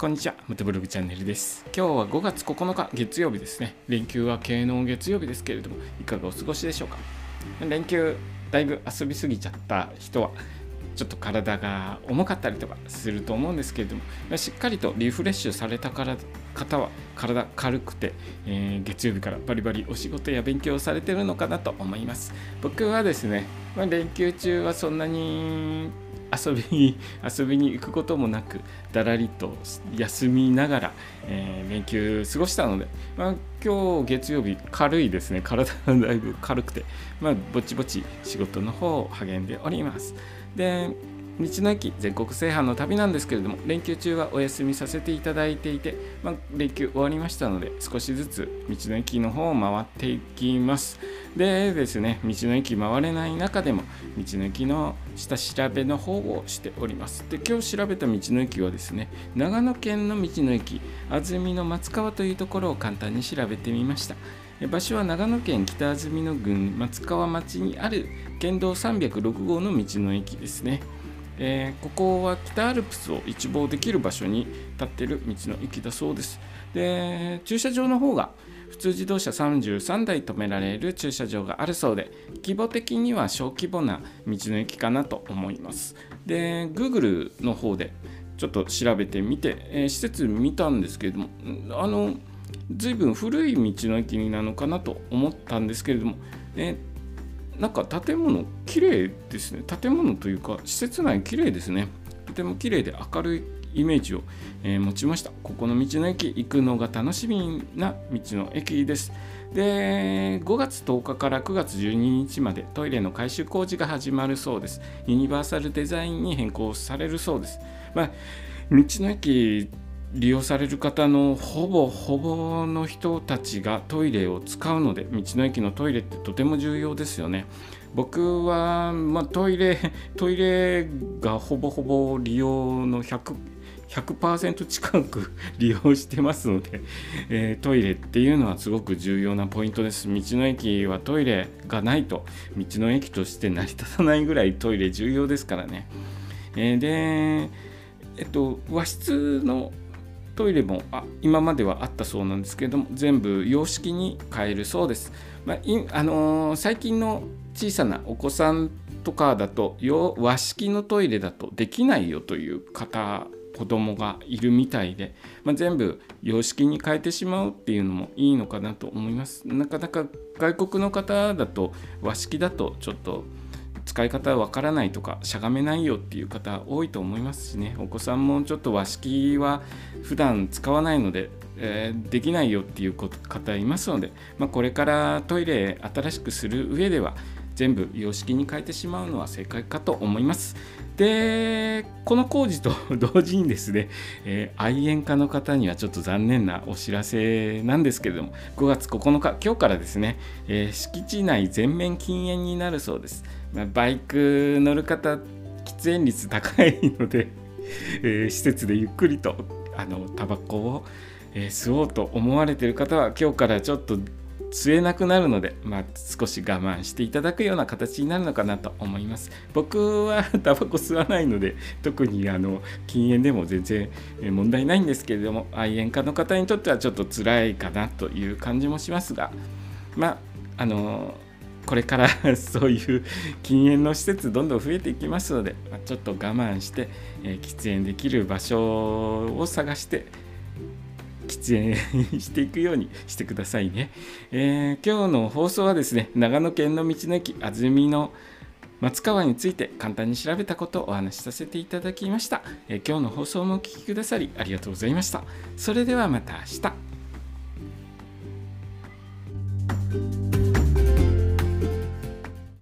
こんにちは、ムトブログチャンネルです。今日は5月9日月曜日ですね。連休は敬納月曜日ですけれども、いかがお過ごしでしょうか？連休、だいぶ遊びすぎちゃった人は、ちょっと体が重かったりとかすると思うんですけれども、しっかりとリフレッシュされたから方は、体軽くて、えー月曜日からバリバリお仕事や勉強をされてるのかなと思います。僕はですね、まあ、連休中はそんなに遊びに遊びに行くこともなくだらりと休みながら、えー連休過ごしたので、まあ、今日月曜日軽いですね。体がだいぶ軽くて、まあ、ぼちぼち仕事の方を励んでおります。で道の駅全国制覇の旅なんですけれども連休中はお休みさせていただいていて、まあ、連休終わりましたので少しずつ道の駅の方を回っていきます。でですね道の駅回れない中でも道の駅の下調べの方をしております。で今日調べた道の駅はですね長野県の道の駅安曇野松川というところを簡単に調べてみました。場所は長野県北安曇野郡松川町にある県道306号の道の駅ですね。えーここは北アルプスを一望できる場所に立っている道の駅だそうです。で駐車場の方が普通自動車33台止められる駐車場があるそうで規模的には小規模な道の駅かなと思います。で Google の方でちょっと調べてみて、えー施設見たんですけれどもあの随分古い道の駅なのかなと思ったんですけれども、えーなんか建物綺麗ですね。建物というか施設内綺麗ですね。とても綺麗で明るいイメージを、えー持ちました。ここの道の駅行くのが楽しみな道の駅です。で5月10日から9月12日までトイレの改修工事が始まるそうです。ユニバーサルデザインに変更されるそうです。まあ道の駅利用される方のほぼほぼの人たちがトイレを使うので道の駅のトイレってとても重要ですよね。僕は、まあ、トイレトイレがほぼほぼ利用の100 100%近く 利用してますので、えートイレっていうのはすごく重要なポイントです。道の駅はトイレがないと道の駅として成り立たないぐらいトイレ重要ですからね、えーでえっと和室のトイレもあ今まではあったそうなんですけれども全部洋式に変えるそうです。まあいあのー最近の小さなお子さんとかだと和式のトイレだとできないよという方子供がいるみたいで、まあ、全部洋式に変えてしまうっていうのもいいのかなと思います。なかなか外国の方だと和式だとちょっと使い方わからないとかしゃがめないよっていう方多いと思いますしね。お子さんもちょっと和式は普段使わないので、えーできないよっていう方いますので、まあ、これからトイレ新しくする上では全部洋式に変えてしまうのは正解かと思います。でこの工事と 同時にですね、えー愛煙家の方にはちょっと残念なお知らせなんですけれども5月9日今日からですね、えー敷地内全面禁煙になるそうです。まあバイク乗る方喫煙率高いので、えー施設でゆっくりとあのタバコを、えー吸おうと思われている方は今日からちょっと吸えなくなるので、まあ、少し我慢していただくような形になるのかなと思います。僕は タバコ吸わないので特にあの禁煙でも全然問題ないんですけれども愛煙家の方にとってはちょっと辛いかなという感じもしますがまああのこれから そういう禁煙の施設どんどん増えていきますので、まちょっと我慢して、え喫煙できる場所を探して喫煙 していくようにしてくださいね、えー今日の放送はですね長野県の道の駅安曇の松川について簡単に調べたことをお話しさせていただきました、えー今日の放送もお聴きくださりありがとうございました。それではまた明日。